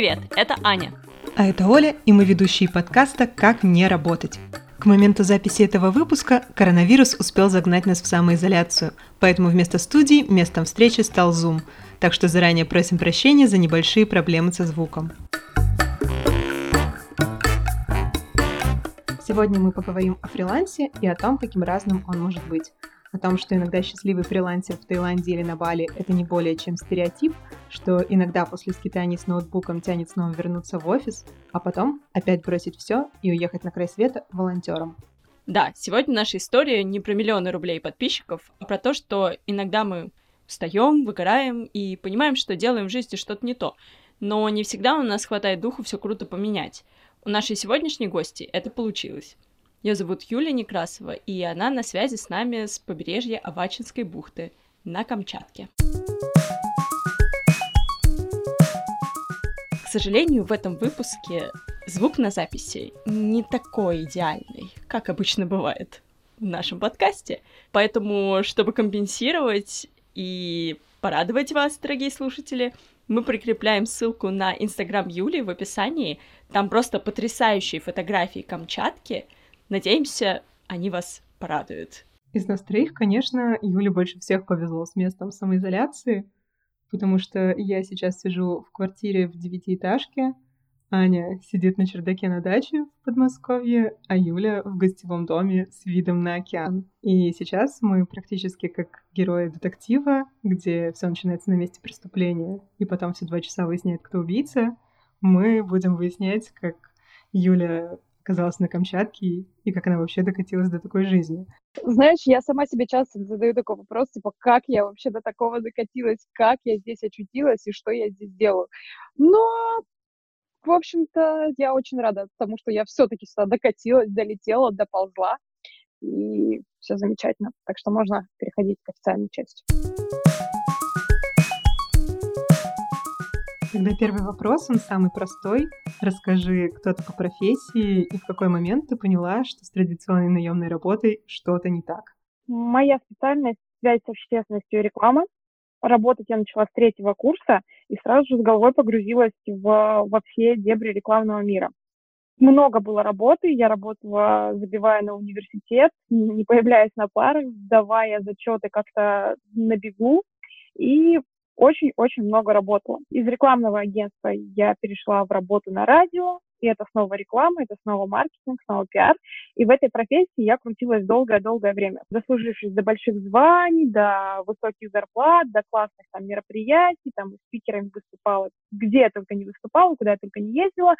Привет, это Аня. А это Оля, и мы ведущие подкаста «Как не работать». К моменту записи этого выпуска коронавирус успел загнать нас в самоизоляцию, поэтому вместо студии местом встречи стал Zoom, так что заранее просим прощения за небольшие проблемы со звуком. Сегодня мы поговорим о фрилансе и о том, каким разным он может быть о том, что иногда счастливый фрилансер в Таиланде или на Бали — это не более чем стереотип, что иногда после скитаний с ноутбуком тянет снова вернуться в офис, а потом опять бросить все и уехать на край света волонтером. Да, сегодня наша история не про миллионы рублей подписчиков, а про то, что иногда мы встаем, выгораем и понимаем, что делаем в жизни что-то не то. Но не всегда у нас хватает духу все круто поменять. У нашей сегодняшней гости это получилось. Ее зовут Юлия Некрасова, и она на связи с нами с побережья Авачинской бухты на Камчатке. К сожалению, в этом выпуске звук на записи не такой идеальный, как обычно бывает в нашем подкасте. Поэтому, чтобы компенсировать и порадовать вас, дорогие слушатели, мы прикрепляем ссылку на Инстаграм Юли в описании. Там просто потрясающие фотографии Камчатки — Надеемся, они вас порадуют. Из нас троих, конечно, Юле больше всех повезло с местом самоизоляции, потому что я сейчас сижу в квартире в девятиэтажке, Аня сидит на чердаке на даче в Подмосковье, а Юля в гостевом доме с видом на океан. И сейчас мы практически как герои детектива, где все начинается на месте преступления, и потом все два часа выясняет, кто убийца. Мы будем выяснять, как Юля оказалась на Камчатке и как она вообще докатилась до такой жизни. Знаешь, я сама себе часто задаю такой вопрос, типа, как я вообще до такого докатилась, как я здесь очутилась и что я здесь делаю. Но, в общем-то, я очень рада тому, что я все-таки сюда докатилась, долетела, доползла, и все замечательно. Так что можно переходить к официальной части. Тогда первый вопрос, он самый простой. Расскажи, кто ты по профессии и в какой момент ты поняла, что с традиционной наемной работой что-то не так? Моя специальность — связь с общественностью и реклама. Работать я начала с третьего курса и сразу же с головой погрузилась в, во все дебри рекламного мира. Много было работы, я работала, забивая на университет, не появляясь на парах, сдавая зачеты как-то на бегу. И очень-очень много работала. Из рекламного агентства я перешла в работу на радио, и это снова реклама, это снова маркетинг, снова пиар. И в этой профессии я крутилась долгое-долгое время, заслужившись до больших званий, до высоких зарплат, до классных там мероприятий, там спикерами выступала, где я только не выступала, куда я только не ездила.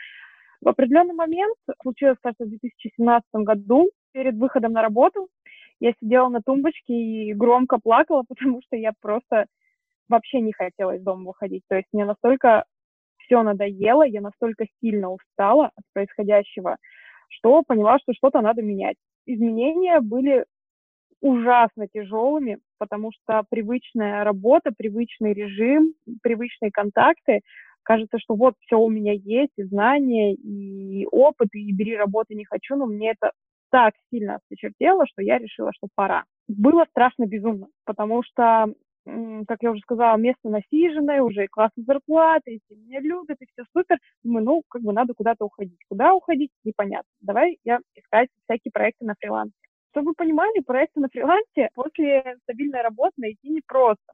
В определенный момент, случилось, кажется, в 2017 году, перед выходом на работу, я сидела на тумбочке и громко плакала, потому что я просто вообще не хотела из дома выходить. То есть мне настолько все надоело, я настолько сильно устала от происходящего, что поняла, что что-то надо менять. Изменения были ужасно тяжелыми, потому что привычная работа, привычный режим, привычные контакты, кажется, что вот все у меня есть, и знания, и опыт, и бери работы не хочу, но мне это так сильно осточертело, что я решила, что пора. Было страшно безумно, потому что как я уже сказала, место насиженное, уже классная зарплата, и все меня любят, и все супер. Думаю, ну, как бы надо куда-то уходить. Куда уходить, непонятно. Давай я искать всякие проекты на фрилансе. Чтобы вы понимали, проекты на фрилансе после стабильной работы найти непросто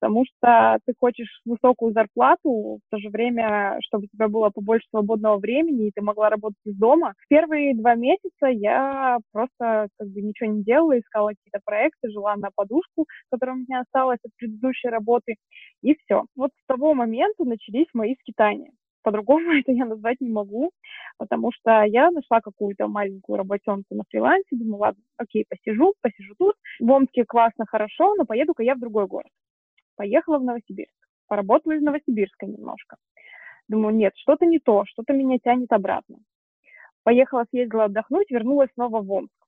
потому что ты хочешь высокую зарплату, в то же время, чтобы у тебя было побольше свободного времени, и ты могла работать из дома. Первые два месяца я просто как бы ничего не делала, искала какие-то проекты, жила на подушку, которая у меня осталась от предыдущей работы, и все. Вот с того момента начались мои скитания. По-другому это я назвать не могу, потому что я нашла какую-то маленькую работенку на фрилансе, думаю, ладно, окей, посижу, посижу тут. В Омске классно, хорошо, но поеду-ка я в другой город поехала в Новосибирск. Поработала из Новосибирска немножко. Думаю, нет, что-то не то, что-то меня тянет обратно. Поехала, съездила отдохнуть, вернулась снова в Омск.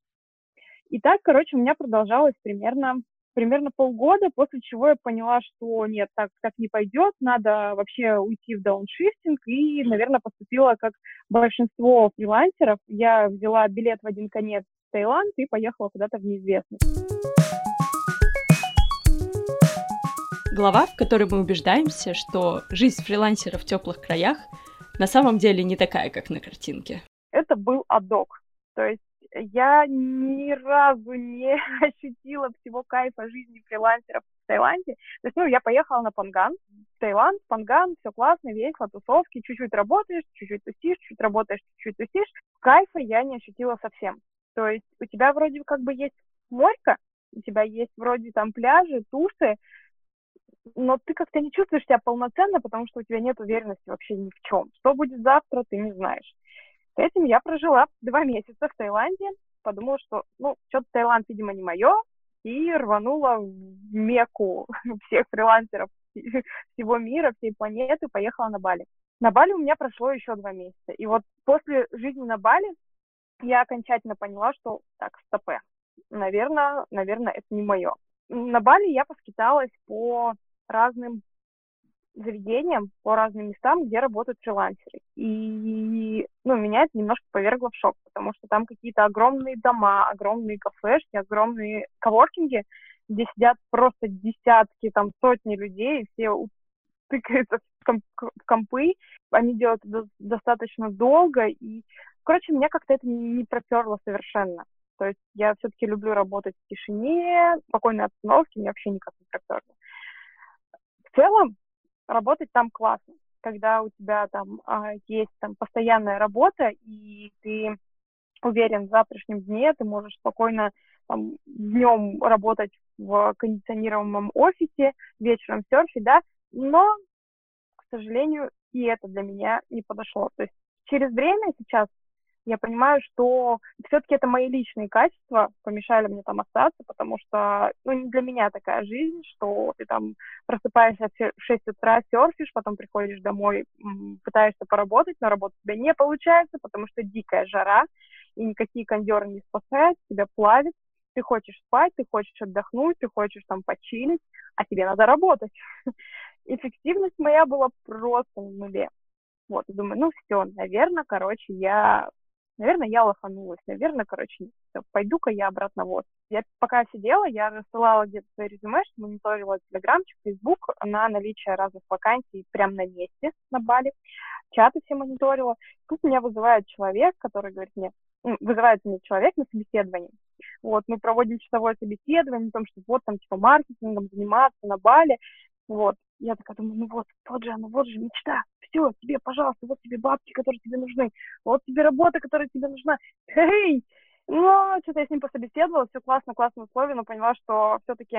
И так, короче, у меня продолжалось примерно, примерно полгода, после чего я поняла, что нет, так, так не пойдет, надо вообще уйти в дауншифтинг, и, наверное, поступила как большинство фрилансеров. Я взяла билет в один конец в Таиланд и поехала куда-то в неизвестность. Глава, в которой мы убеждаемся, что жизнь фрилансера в теплых краях на самом деле не такая, как на картинке? Это был адок. То есть я ни разу не ощутила всего кайфа жизни фрилансеров в Таиланде. То есть, ну, я поехала на Панган, Таиланд, Панган, все классно, весело, тусовки, чуть-чуть работаешь, чуть-чуть тусишь, чуть работаешь, чуть-чуть тусишь. Кайфа я не ощутила совсем. То есть у тебя вроде как бы есть морька, у тебя есть вроде там пляжи, тусы, но ты как-то не чувствуешь себя полноценно, потому что у тебя нет уверенности вообще ни в чем. Что будет завтра, ты не знаешь. С этим я прожила два месяца в Таиланде, подумала, что, ну, что-то Таиланд, видимо, не мое, и рванула в Мекку всех фрилансеров всего мира, всей планеты, поехала на Бали. На Бали у меня прошло еще два месяца. И вот после жизни на Бали я окончательно поняла, что так, стопе. Наверное, наверное, это не мое. На Бали я поскиталась по разным заведениям, по разным местам, где работают фрилансеры. И, ну, меня это немножко повергло в шок, потому что там какие-то огромные дома, огромные кафешки, огромные коворкинги, где сидят просто десятки, там, сотни людей, и все тыкаются в, комп в компы, они делают это достаточно долго, и, короче, меня как-то это не проперло совершенно. То есть я все-таки люблю работать в тишине, в спокойной обстановке, мне вообще никак не проперло. В целом, работать там классно, когда у тебя там а, есть там постоянная работа, и ты уверен в завтрашнем дне, ты можешь спокойно там, днем работать в кондиционируемом офисе, вечером серфить, да, но, к сожалению, и это для меня не подошло. То есть через время сейчас я понимаю, что все-таки это мои личные качества помешали мне там остаться, потому что, ну, не для меня такая жизнь, что ты там просыпаешься в 6 утра, серфишь, потом приходишь домой, пытаешься поработать, но работа у тебя не получается, потому что дикая жара, и никакие кондеры не спасают, тебя плавит, ты хочешь спать, ты хочешь отдохнуть, ты хочешь там почилить, а тебе надо работать. Эффективность моя была просто на нуле. Вот, думаю, ну все, наверное, короче, я наверное, я лоханулась, наверное, короче, пойду-ка я обратно вот. Я пока сидела, я рассылала где-то свои резюме, что мониторила Телеграмчик, Фейсбук на наличие разных вакансий прямо на месте на Бали. Чаты все мониторила. Тут меня вызывает человек, который говорит мне, ну, вызывает мне человек на собеседование. Вот, мы проводим часовое собеседование о том, что вот там типа маркетингом заниматься на Бали. Вот, я такая думаю, ну вот, вот же она, вот же мечта. Все, тебе, пожалуйста, вот тебе бабки, которые тебе нужны. Вот тебе работа, которая тебе нужна. Эй! Ну, что-то я с ним пособеседовала, все классно, классные условия, но поняла, что все-таки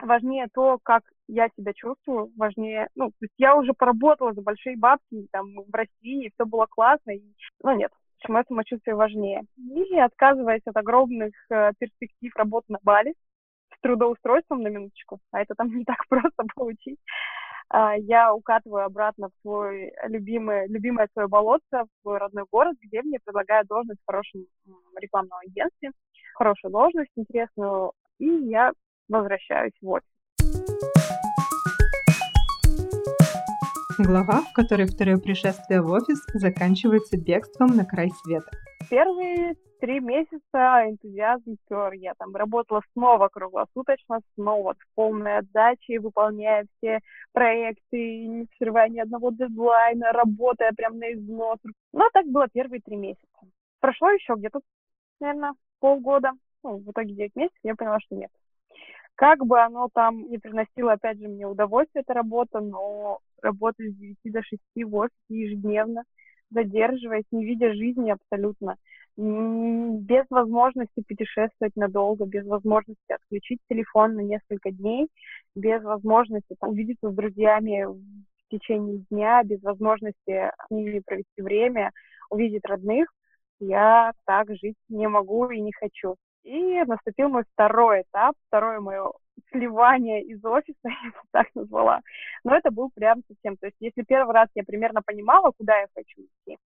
важнее то, как я себя чувствую, важнее, ну, то есть я уже поработала за большие бабки там в России, все было классно, и, ну, нет, мое самочувствие важнее. И отказываясь от огромных э, перспектив работы на Бали, трудоустройством на минуточку, а это там не так просто получить. А, я укатываю обратно в свой любимый, любимое свое болото, в свой родной город, где мне предлагают должность в хорошем рекламном агентстве, хорошую должность, интересную, и я возвращаюсь в офис. Глава, в которой второе пришествие в офис заканчивается бегством на край света. Первые три месяца энтузиазм пер. Я там работала снова круглосуточно, снова в полной отдаче, выполняя все проекты, не срывая ни одного дедлайна, работая прям на износ. Но так было первые три месяца. Прошло еще где-то, наверное, полгода. Ну, в итоге 9 месяцев я поняла, что нет. Как бы оно там не приносило, опять же, мне удовольствие, эта работа, но работать с 9 до 6 в офисе ежедневно, задерживаясь, не видя жизни абсолютно – без возможности путешествовать надолго, без возможности отключить телефон на несколько дней, без возможности там, увидеться с друзьями в течение дня, без возможности с ними провести время, увидеть родных, я так жить не могу и не хочу. И наступил мой второй этап, второе мое сливание из офиса, я это так назвала. Но это был прям совсем. То есть если первый раз я примерно понимала, куда я хочу идти,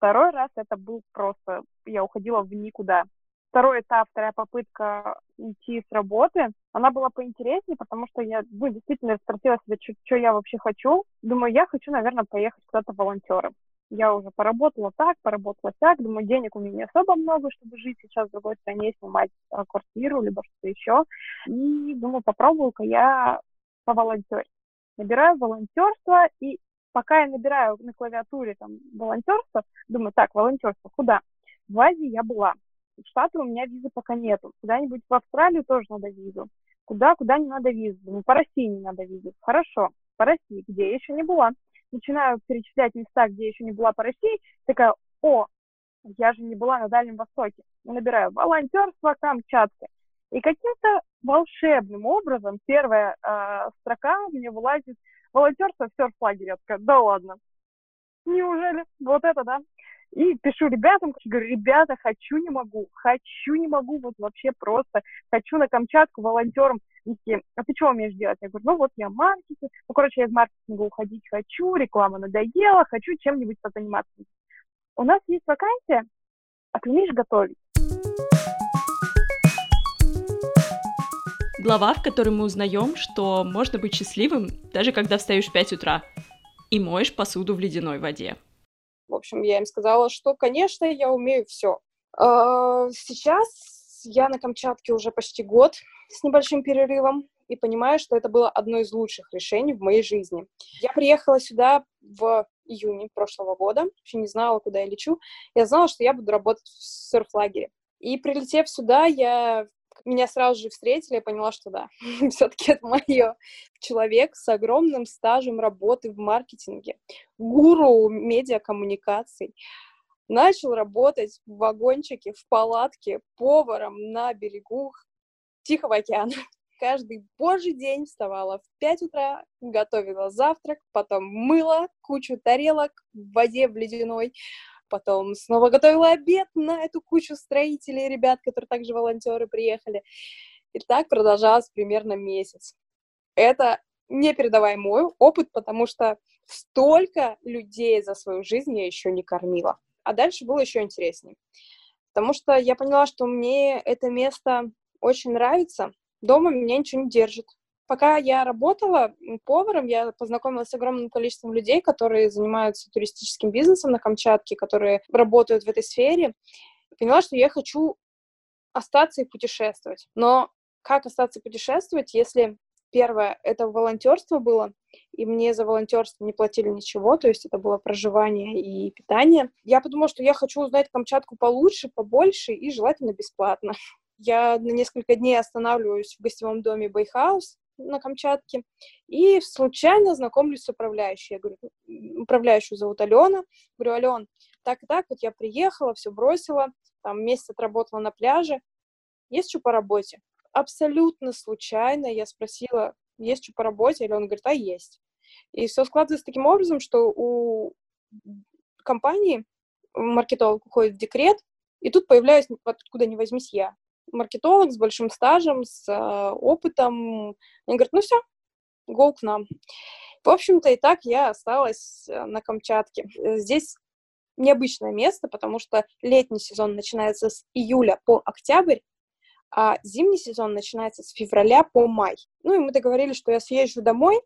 Второй раз это был просто, я уходила в никуда. Второй этап, вторая попытка уйти с работы, она была поинтереснее, потому что я ну, действительно спросила себя, что я вообще хочу. Думаю, я хочу, наверное, поехать куда-то волонтером. Я уже поработала так, поработала так, думаю, денег у меня не особо много, чтобы жить сейчас в другой стране, снимать а, квартиру, либо что-то еще. И думаю, попробую-ка я поволонтерить. Набираю волонтерство, и пока я набираю на клавиатуре там волонтерство, думаю, так, волонтерство, куда? В Азии я была. В Штаты у меня визы пока нету. Куда-нибудь в Австралию тоже надо визу. Куда, куда не надо визу? Думаю, по России не надо визу. Хорошо, по России, где я еще не была. Начинаю перечислять места, где я еще не была по России. Такая, о, я же не была на Дальнем Востоке. Набираю волонтерство Камчатка. И каким-то волшебным образом первая э, строка мне вылазит волонтерство в серф-лагере. Я такая, да ладно. Неужели? Вот это да. И пишу ребятам, говорю, ребята, хочу, не могу, хочу, не могу, вот вообще просто, хочу на Камчатку волонтером идти. А ты что умеешь делать? Я говорю, ну вот я маркетинг, ну, короче, я из маркетинга уходить хочу, реклама надоела, хочу чем-нибудь позаниматься. У нас есть вакансия, а ты умеешь готовить? Глава, в которой мы узнаем, что можно быть счастливым, даже когда встаешь в 5 утра и моешь посуду в ледяной воде. В общем, я им сказала, что, конечно, я умею все. А, сейчас я на Камчатке уже почти год с небольшим перерывом и понимаю, что это было одно из лучших решений в моей жизни. Я приехала сюда в июне прошлого года, вообще не знала, куда я лечу. Я знала, что я буду работать в серф-лагере. И прилетев сюда, я меня сразу же встретили, я поняла, что да, все-таки это мое. Человек с огромным стажем работы в маркетинге, гуру медиакоммуникаций. Начал работать в вагончике, в палатке, поваром на берегу Тихого океана. Каждый божий день вставала в 5 утра, готовила завтрак, потом мыла кучу тарелок в воде в ледяной, потом снова готовила обед на эту кучу строителей, ребят, которые также волонтеры приехали. И так продолжалось примерно месяц. Это непередаваемый опыт, потому что столько людей за свою жизнь я еще не кормила. А дальше было еще интереснее. Потому что я поняла, что мне это место очень нравится. Дома меня ничего не держит пока я работала поваром, я познакомилась с огромным количеством людей, которые занимаются туристическим бизнесом на Камчатке, которые работают в этой сфере. Поняла, что я хочу остаться и путешествовать. Но как остаться путешествовать, если первое, это волонтерство было, и мне за волонтерство не платили ничего, то есть это было проживание и питание. Я подумала, что я хочу узнать Камчатку получше, побольше и желательно бесплатно. Я на несколько дней останавливаюсь в гостевом доме Байхаус, на Камчатке, и случайно знакомлюсь с управляющей. Я говорю, управляющую зовут Алена. Говорю, Ален, так и так, вот я приехала, все бросила, там месяц отработала на пляже. Есть что по работе? Абсолютно случайно я спросила, есть что по работе? Алена говорит, а есть. И все складывается таким образом, что у компании маркетолог уходит в декрет, и тут появляюсь откуда ни возьмись я маркетолог с большим стажем, с э, опытом. Они говорят, ну все, go к нам. В общем-то, и так я осталась э, на Камчатке. Здесь необычное место, потому что летний сезон начинается с июля по октябрь, а зимний сезон начинается с февраля по май. Ну и мы договорились, что я съезжу домой,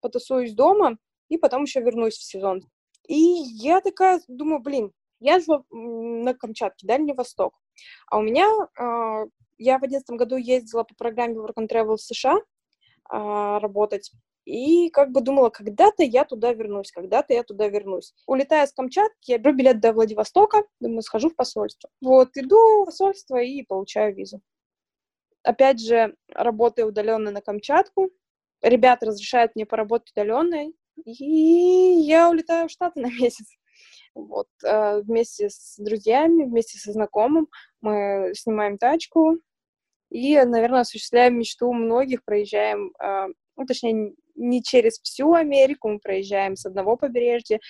потусуюсь дома, и потом еще вернусь в сезон. И я такая думаю, блин, я живу на Камчатке, Дальний Восток. А у меня, э, я в одиннадцатом году ездила по программе Work and Travel в США э, работать, и как бы думала, когда-то я туда вернусь, когда-то я туда вернусь. Улетая с Камчатки, я беру билет до Владивостока, думаю, схожу в посольство. Вот, иду в посольство и получаю визу. Опять же, работаю удаленно на Камчатку. Ребята разрешают мне поработать удаленно, и я улетаю в Штаты на месяц. Вот, э, вместе с друзьями, вместе со знакомым мы снимаем тачку и, наверное, осуществляем мечту многих, проезжаем, э, ну, точнее, не через всю Америку, мы проезжаем с одного побережья,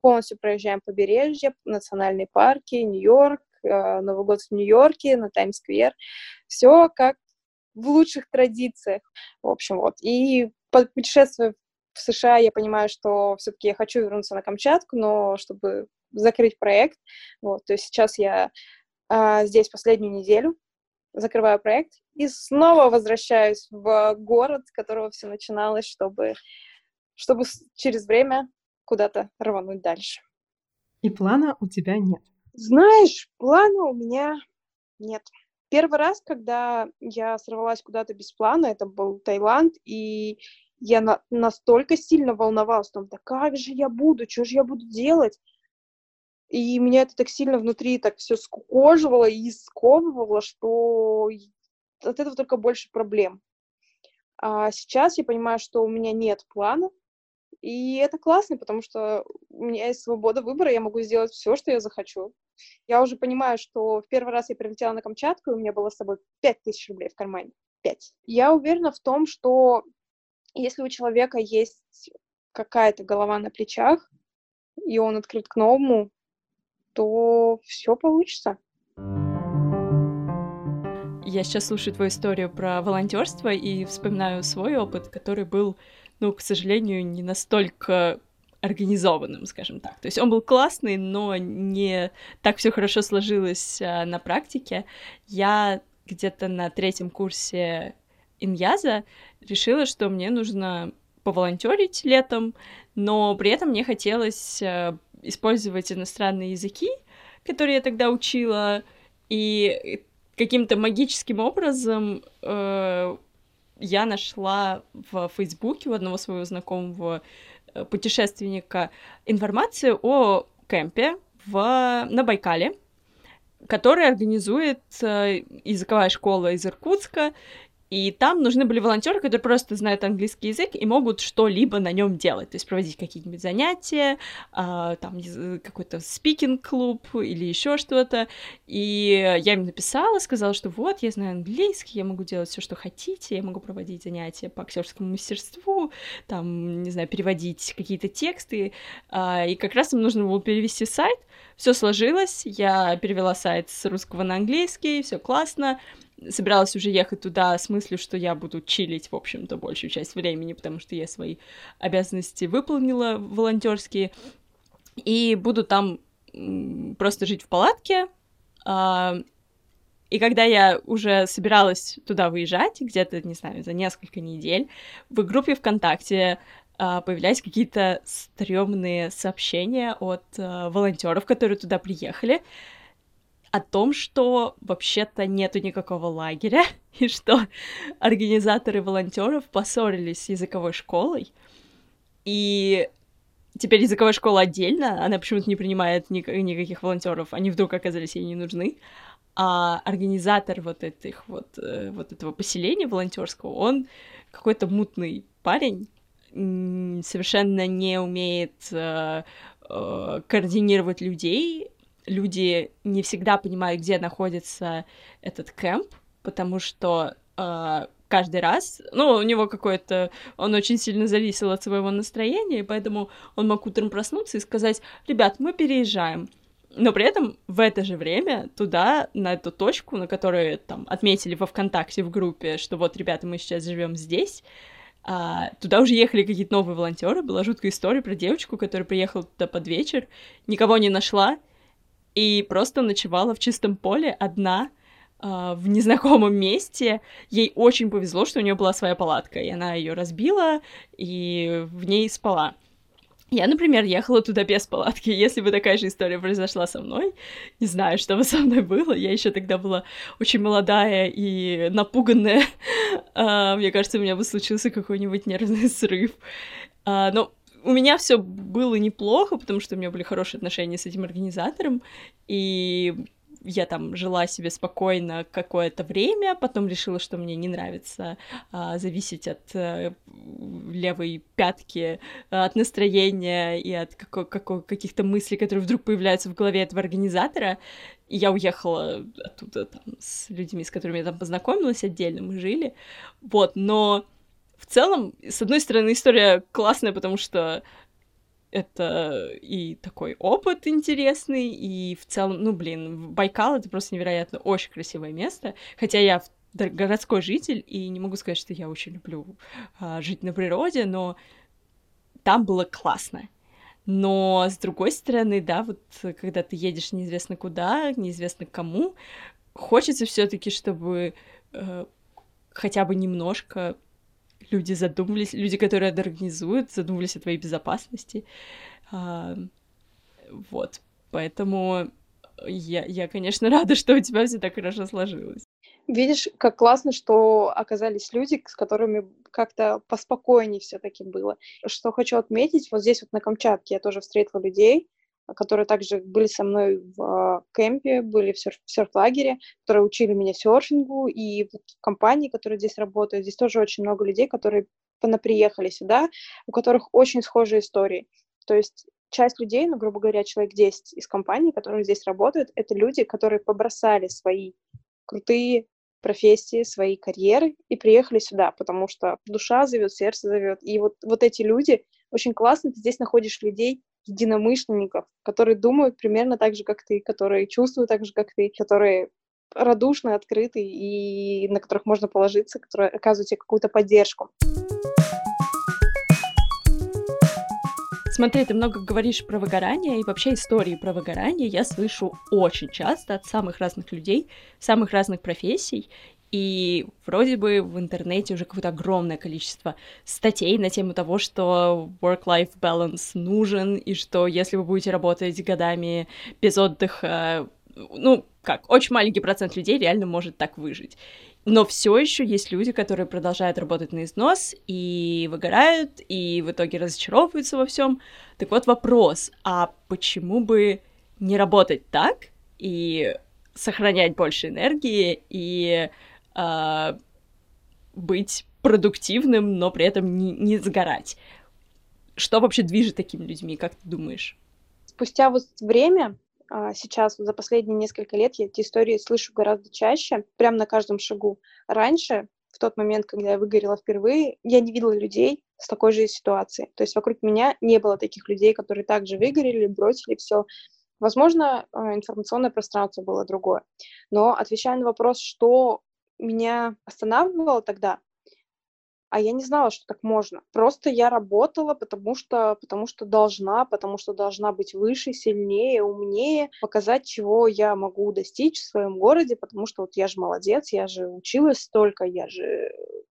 полностью проезжаем побережье, национальные парки, Нью-Йорк, э, Новый год в Нью-Йорке, на Таймс-сквер. Все как в лучших традициях. В общем, вот. И путешествуя в США я понимаю, что все-таки я хочу вернуться на Камчатку, но чтобы закрыть проект, вот, то есть сейчас я а, здесь последнюю неделю, закрываю проект и снова возвращаюсь в город, с которого все начиналось, чтобы, чтобы через время куда-то рвануть дальше. И плана у тебя нет? Знаешь, плана у меня нет. Первый раз, когда я сорвалась куда-то без плана, это был Таиланд, и я на, настолько сильно волновалась, там, да как же я буду, что же я буду делать? И меня это так сильно внутри так все скукоживало и сковывало, что от этого только больше проблем. А сейчас я понимаю, что у меня нет плана, и это классно, потому что у меня есть свобода выбора, я могу сделать все, что я захочу. Я уже понимаю, что в первый раз я прилетела на Камчатку, и у меня было с собой 5000 рублей в кармане. 5. Я уверена в том, что если у человека есть какая-то голова на плечах, и он открыт к новому, то все получится. Я сейчас слушаю твою историю про волонтерство и вспоминаю свой опыт, который был, ну, к сожалению, не настолько организованным, скажем так. То есть он был классный, но не так все хорошо сложилось а, на практике. Я где-то на третьем курсе Иньяза решила, что мне нужно поволонтерить летом, но при этом мне хотелось а, использовать иностранные языки, которые я тогда учила, и каким-то магическим образом э, я нашла в Фейсбуке у одного своего знакомого э, путешественника информацию о кемпе в, на Байкале, который организует э, языковая школа из Иркутска, и там нужны были волонтеры, которые просто знают английский язык и могут что-либо на нем делать, то есть проводить какие-нибудь занятия, а, там какой-то спикинг-клуб или еще что-то. И я им написала, сказала, что вот, я знаю английский, я могу делать все, что хотите, я могу проводить занятия по актерскому мастерству, там, не знаю, переводить какие-то тексты. А, и как раз им нужно было перевести сайт. Все сложилось, я перевела сайт с русского на английский, все классно собиралась уже ехать туда с мыслью, что я буду чилить, в общем-то, большую часть времени, потому что я свои обязанности выполнила волонтерские, и буду там просто жить в палатке. А, и когда я уже собиралась туда выезжать, где-то, не знаю, за несколько недель, в группе ВКонтакте а, появлялись какие-то стрёмные сообщения от а, волонтеров, которые туда приехали, о том, что вообще-то нету никакого лагеря, и что организаторы волонтеров поссорились с языковой школой, и теперь языковая школа отдельно, она почему-то не принимает ни- никаких волонтеров, они вдруг оказались ей не нужны, а организатор вот этих вот, э, вот этого поселения волонтерского, он какой-то мутный парень, совершенно не умеет э, э, координировать людей, люди не всегда понимают, где находится этот кемп, потому что э, каждый раз, ну, у него какой-то, он очень сильно зависел от своего настроения, и поэтому он мог утром проснуться и сказать, ребят, мы переезжаем. Но при этом в это же время туда, на эту точку, на которую там отметили во ВКонтакте в группе, что вот, ребята, мы сейчас живем здесь, а, туда уже ехали какие-то новые волонтеры. Была жуткая история про девочку, которая приехала туда под вечер, никого не нашла, и просто ночевала в чистом поле одна э, в незнакомом месте. Ей очень повезло, что у нее была своя палатка, и она ее разбила и в ней спала. Я, например, ехала туда без палатки. Если бы такая же история произошла со мной, не знаю, что бы со мной было. Я еще тогда была очень молодая и напуганная. Uh, мне кажется, у меня бы случился какой-нибудь нервный срыв. Uh, но у меня все было неплохо, потому что у меня были хорошие отношения с этим организатором, и я там жила себе спокойно какое-то время, потом решила, что мне не нравится а, зависеть от а, левой пятки, а, от настроения и от каких-то мыслей, которые вдруг появляются в голове этого организатора. И я уехала оттуда там, с людьми, с которыми я там познакомилась отдельно, мы жили. Вот, но в целом, с одной стороны, история классная, потому что это и такой опыт интересный, и в целом, ну, блин, Байкал — это просто невероятно очень красивое место, хотя я городской житель, и не могу сказать, что я очень люблю а, жить на природе, но там было классно. Но, с другой стороны, да, вот когда ты едешь неизвестно куда, неизвестно кому, хочется все таки чтобы э, хотя бы немножко люди задумались, люди, которые это организуют, задумались о твоей безопасности. А, вот, поэтому я, я, конечно, рада, что у тебя все так хорошо сложилось. Видишь, как классно, что оказались люди, с которыми как-то поспокойнее все-таки было. Что хочу отметить, вот здесь вот на Камчатке я тоже встретила людей, которые также были со мной в а, кемпе, были в, серф, в серф-лагере, которые учили меня серфингу, и вот в компании, которые здесь работают, здесь тоже очень много людей, которые приехали сюда, у которых очень схожие истории. То есть часть людей, ну, грубо говоря, человек 10 из компании, которые здесь работают, это люди, которые побросали свои крутые профессии, свои карьеры и приехали сюда, потому что душа зовет, сердце зовет. И вот, вот эти люди, очень классно, ты здесь находишь людей, единомышленников, которые думают примерно так же, как ты, которые чувствуют так же, как ты, которые радушны, открыты и на которых можно положиться, которые оказывают тебе какую-то поддержку. Смотри, ты много говоришь про выгорание, и вообще истории про выгорание я слышу очень часто от самых разных людей, самых разных профессий, и вроде бы в интернете уже какое-то огромное количество статей на тему того, что work-life balance нужен, и что если вы будете работать годами без отдыха, ну, как, очень маленький процент людей реально может так выжить. Но все еще есть люди, которые продолжают работать на износ и выгорают, и в итоге разочаровываются во всем. Так вот вопрос, а почему бы не работать так и сохранять больше энергии и э, быть продуктивным, но при этом не, не сгорать? Что вообще движет такими людьми, как ты думаешь? Спустя вот время а, сейчас, за последние несколько лет, я эти истории слышу гораздо чаще, прямо на каждом шагу. Раньше, в тот момент, когда я выгорела впервые, я не видела людей с такой же ситуацией. То есть вокруг меня не было таких людей, которые также выгорели, бросили все. Возможно, а, информационное пространство было другое. Но отвечая на вопрос, что меня останавливало тогда, а я не знала, что так можно. Просто я работала, потому что, потому что должна, потому что должна быть выше, сильнее, умнее, показать, чего я могу достичь в своем городе, потому что вот я же молодец, я же училась столько, я же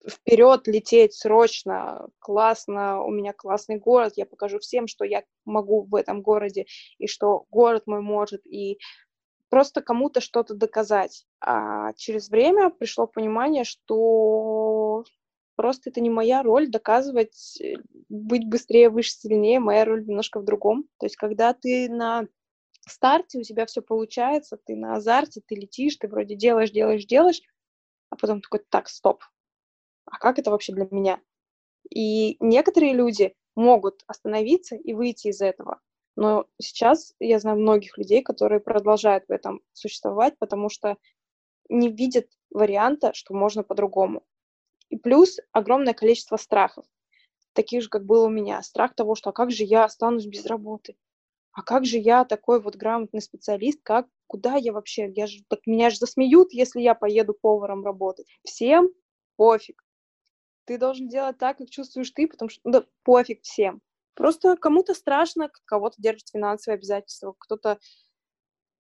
вперед лететь срочно, классно, у меня классный город, я покажу всем, что я могу в этом городе, и что город мой может, и просто кому-то что-то доказать. А через время пришло понимание, что Просто это не моя роль доказывать, э, быть быстрее, выше, сильнее. Моя роль немножко в другом. То есть, когда ты на старте, у тебя все получается, ты на азарте, ты летишь, ты вроде делаешь, делаешь, делаешь, а потом такой, так, стоп, а как это вообще для меня? И некоторые люди могут остановиться и выйти из этого. Но сейчас я знаю многих людей, которые продолжают в этом существовать, потому что не видят варианта, что можно по-другому. И плюс огромное количество страхов, таких же, как было у меня. Страх того, что а как же я останусь без работы? А как же я такой вот грамотный специалист? Как, куда я вообще? Я же, так меня же засмеют, если я поеду поваром работать. Всем пофиг. Ты должен делать так, как чувствуешь ты, потому что ну, да, пофиг всем. Просто кому-то страшно, кого-то держит финансовые обязательства, кто-то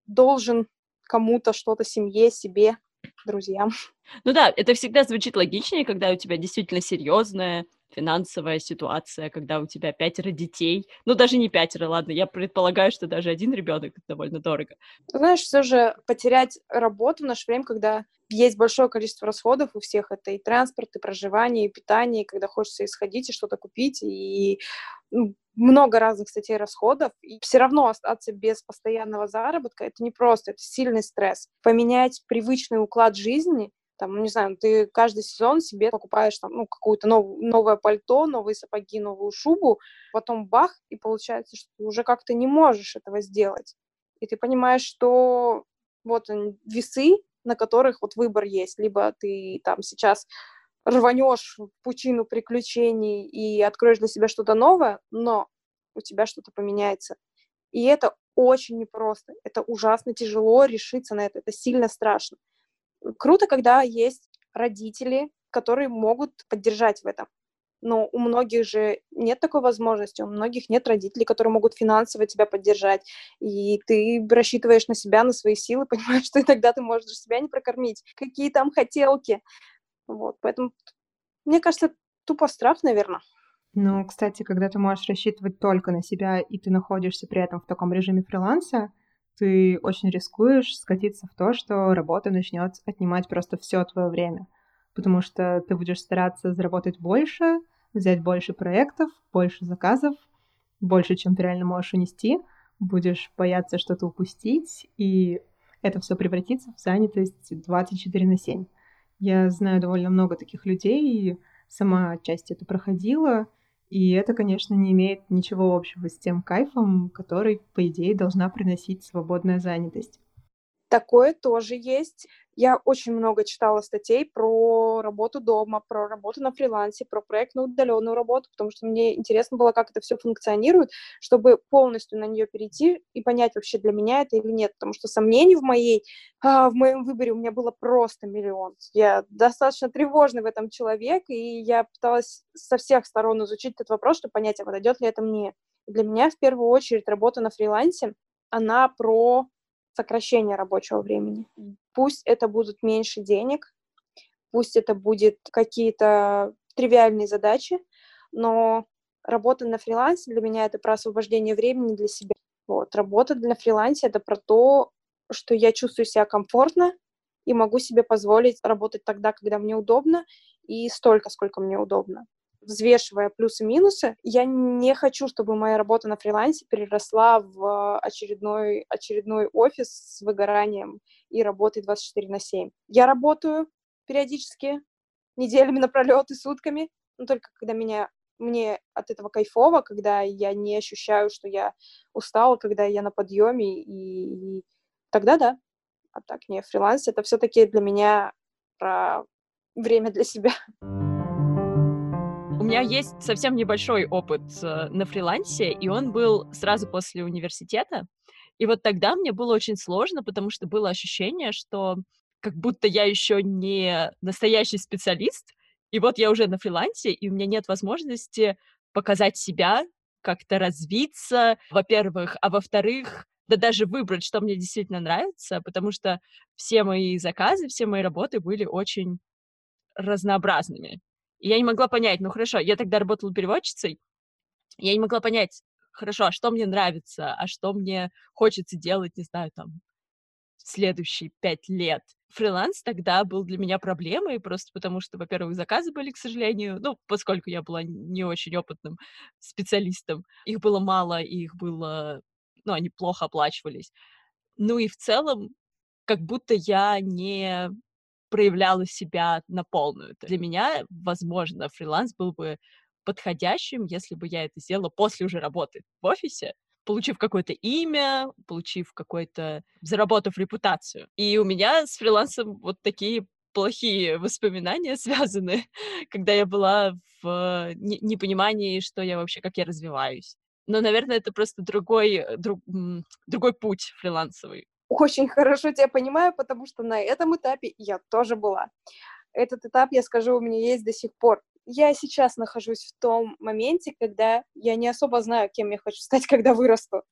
должен кому-то что-то семье, себе друзьям. Ну да, это всегда звучит логичнее, когда у тебя действительно серьезная финансовая ситуация, когда у тебя пятеро детей. Ну, даже не пятеро, ладно, я предполагаю, что даже один ребенок довольно дорого. Знаешь, все же потерять работу в наше время, когда есть большое количество расходов у всех, это и транспорт, и проживание, и питание, и когда хочется исходить и что-то купить, и ну, много разных статей расходов, и все равно остаться без постоянного заработка, это не просто, это сильный стресс. Поменять привычный уклад жизни, там, ну, не знаю, ты каждый сезон себе покупаешь там, ну, какое-то нов, новое пальто, новые сапоги, новую шубу, потом бах, и получается, что ты уже как-то не можешь этого сделать. И ты понимаешь, что вот они, весы, на которых вот выбор есть. Либо ты там сейчас рванешь в пучину приключений и откроешь для себя что-то новое, но у тебя что-то поменяется. И это очень непросто, это ужасно тяжело решиться на это, это сильно страшно. Круто, когда есть родители, которые могут поддержать в этом. Но у многих же нет такой возможности, у многих нет родителей, которые могут финансово тебя поддержать, и ты рассчитываешь на себя, на свои силы, понимаешь, что иногда ты можешь себя не прокормить. Какие там хотелки. Вот, поэтому, мне кажется, тупо страх, наверное. Ну, кстати, когда ты можешь рассчитывать только на себя, и ты находишься при этом в таком режиме фриланса, ты очень рискуешь скатиться в то, что работа начнет отнимать просто все твое время. Потому что ты будешь стараться заработать больше, взять больше проектов, больше заказов, больше, чем ты реально можешь унести, будешь бояться что-то упустить, и это все превратится в занятость 24 на 7. Я знаю довольно много таких людей, и сама часть это проходила, и это, конечно, не имеет ничего общего с тем кайфом, который, по идее, должна приносить свободная занятость. Такое тоже есть. Я очень много читала статей про работу дома, про работу на фрилансе, про проектную удаленную работу, потому что мне интересно было, как это все функционирует, чтобы полностью на нее перейти и понять вообще для меня это или нет, потому что сомнений в моей а, в моем выборе у меня было просто миллион. Я достаточно тревожный в этом человек, и я пыталась со всех сторон изучить этот вопрос, чтобы понять, а подойдет ли это мне. Для меня в первую очередь работа на фрилансе, она про сокращение рабочего времени. Пусть это будут меньше денег, пусть это будет какие-то тривиальные задачи, но работа на фрилансе для меня это про освобождение времени для себя. Вот. Работа на фрилансе это про то, что я чувствую себя комфортно и могу себе позволить работать тогда, когда мне удобно, и столько, сколько мне удобно взвешивая плюсы-минусы, я не хочу, чтобы моя работа на фрилансе переросла в очередной, очередной офис с выгоранием и работой 24 на 7. Я работаю периодически, неделями напролет и сутками, но только когда меня мне от этого кайфово, когда я не ощущаю, что я устала, когда я на подъеме, и, и тогда да. А так не, фриланс это все-таки для меня про время для себя меня есть совсем небольшой опыт э, на фрилансе, и он был сразу после университета. И вот тогда мне было очень сложно, потому что было ощущение, что как будто я еще не настоящий специалист, и вот я уже на фрилансе, и у меня нет возможности показать себя, как-то развиться, во-первых, а во-вторых, да даже выбрать, что мне действительно нравится, потому что все мои заказы, все мои работы были очень разнообразными. И я не могла понять, ну хорошо, я тогда работала переводчицей, я не могла понять, хорошо, а что мне нравится, а что мне хочется делать, не знаю, там, следующие пять лет. Фриланс тогда был для меня проблемой, просто потому что, во-первых, заказы были, к сожалению, ну, поскольку я была не очень опытным специалистом, их было мало, и их было, ну, они плохо оплачивались. Ну и в целом, как будто я не проявляла себя на полную. Для меня, возможно, фриланс был бы подходящим, если бы я это сделала после уже работы в офисе, получив какое-то имя, получив какой-то, заработав репутацию. И у меня с фрилансом вот такие плохие воспоминания связаны, когда я была в непонимании, что я вообще, как я развиваюсь. Но, наверное, это просто другой, друг, другой путь фрилансовый очень хорошо тебя понимаю, потому что на этом этапе я тоже была. Этот этап, я скажу, у меня есть до сих пор. Я сейчас нахожусь в том моменте, когда я не особо знаю, кем я хочу стать, когда вырасту.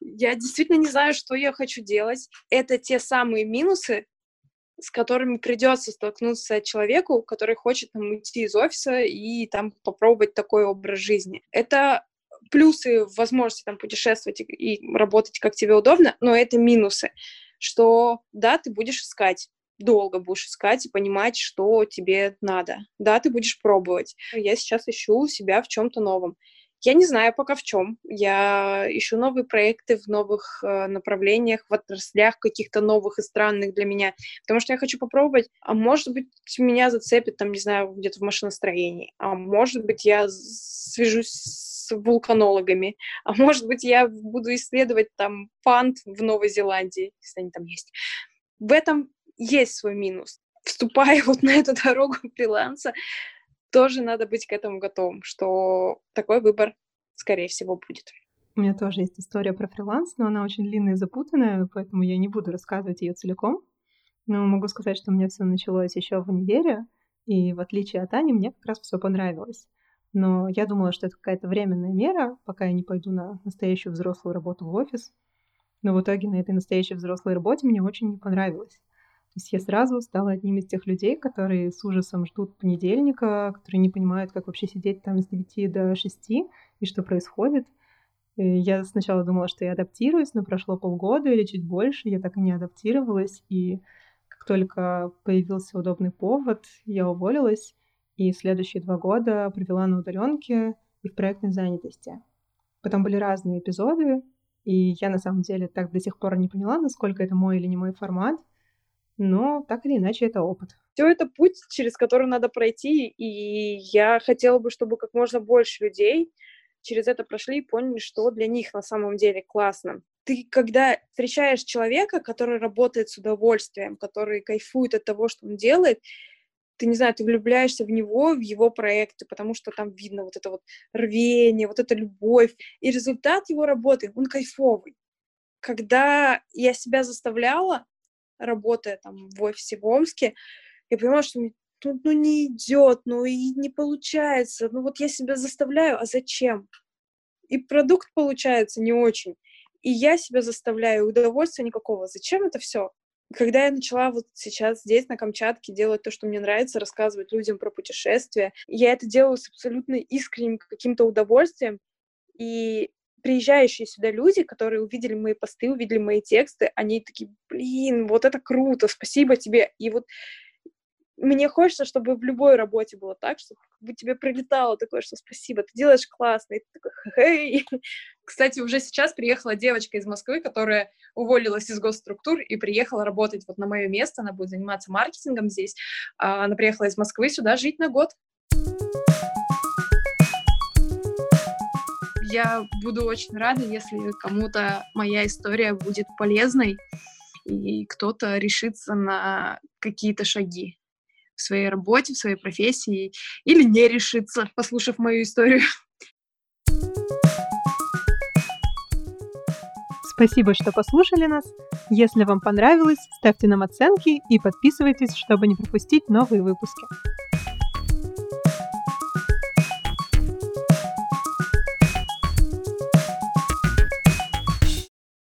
Я действительно не знаю, что я хочу делать. Это те самые минусы, с которыми придется столкнуться человеку, который хочет там, уйти из офиса и там попробовать такой образ жизни. Это плюсы возможности там путешествовать и работать, как тебе удобно, но это минусы, что да, ты будешь искать, долго будешь искать и понимать, что тебе надо. Да, ты будешь пробовать. Я сейчас ищу себя в чем-то новом. Я не знаю пока в чем. Я ищу новые проекты в новых э, направлениях, в отраслях каких-то новых и странных для меня, потому что я хочу попробовать. А может быть, меня зацепит, там, не знаю, где-то в машиностроении. А может быть, я свяжусь с вулканологами. А может быть, я буду исследовать там пант в Новой Зеландии, если они там есть. В этом есть свой минус. Вступая вот на эту дорогу фриланса, тоже надо быть к этому готовым, что такой выбор, скорее всего, будет. У меня тоже есть история про фриланс, но она очень длинная и запутанная, поэтому я не буду рассказывать ее целиком. Но могу сказать, что у меня все началось еще в универе, и в отличие от Ани, мне как раз все понравилось. Но я думала, что это какая-то временная мера, пока я не пойду на настоящую взрослую работу в офис. Но в итоге на этой настоящей взрослой работе мне очень не понравилось. То есть я сразу стала одним из тех людей, которые с ужасом ждут понедельника, которые не понимают, как вообще сидеть там с 9 до 6 и что происходит. И я сначала думала, что я адаптируюсь, но прошло полгода или чуть больше, я так и не адаптировалась, и как только появился удобный повод, я уволилась, и следующие два года провела на удаленке и в проектной занятости. Потом были разные эпизоды, и я на самом деле так до сих пор не поняла, насколько это мой или не мой формат, но так или иначе это опыт. Все это путь, через который надо пройти, и я хотела бы, чтобы как можно больше людей через это прошли и поняли, что для них на самом деле классно. Ты, когда встречаешь человека, который работает с удовольствием, который кайфует от того, что он делает, ты, не знаю, ты влюбляешься в него, в его проекты, потому что там видно вот это вот рвение, вот эта любовь. И результат его работы, он кайфовый. Когда я себя заставляла, работая там в офисе в Омске, я понимала, что ну, ну не идет, ну и не получается. Ну вот я себя заставляю, а зачем? И продукт получается не очень. И я себя заставляю, удовольствия никакого. Зачем это все? Когда я начала вот сейчас здесь, на Камчатке, делать то, что мне нравится, рассказывать людям про путешествия, я это делаю с абсолютно искренним каким-то удовольствием. И приезжающие сюда люди, которые увидели мои посты, увидели мои тексты, они такие, блин, вот это круто, спасибо тебе. И вот мне хочется, чтобы в любой работе было так, чтобы тебе прилетало такое, что спасибо, ты делаешь классно, и ты такой, хей. Кстати, уже сейчас приехала девочка из Москвы, которая уволилась из госструктур и приехала работать вот на мое место, она будет заниматься маркетингом здесь. А, она приехала из Москвы сюда жить на год. Я буду очень рада, если кому-то моя история будет полезной, и кто-то решится на какие-то шаги в своей работе, в своей профессии, или не решится, послушав мою историю. Спасибо, что послушали нас. Если вам понравилось, ставьте нам оценки и подписывайтесь, чтобы не пропустить новые выпуски.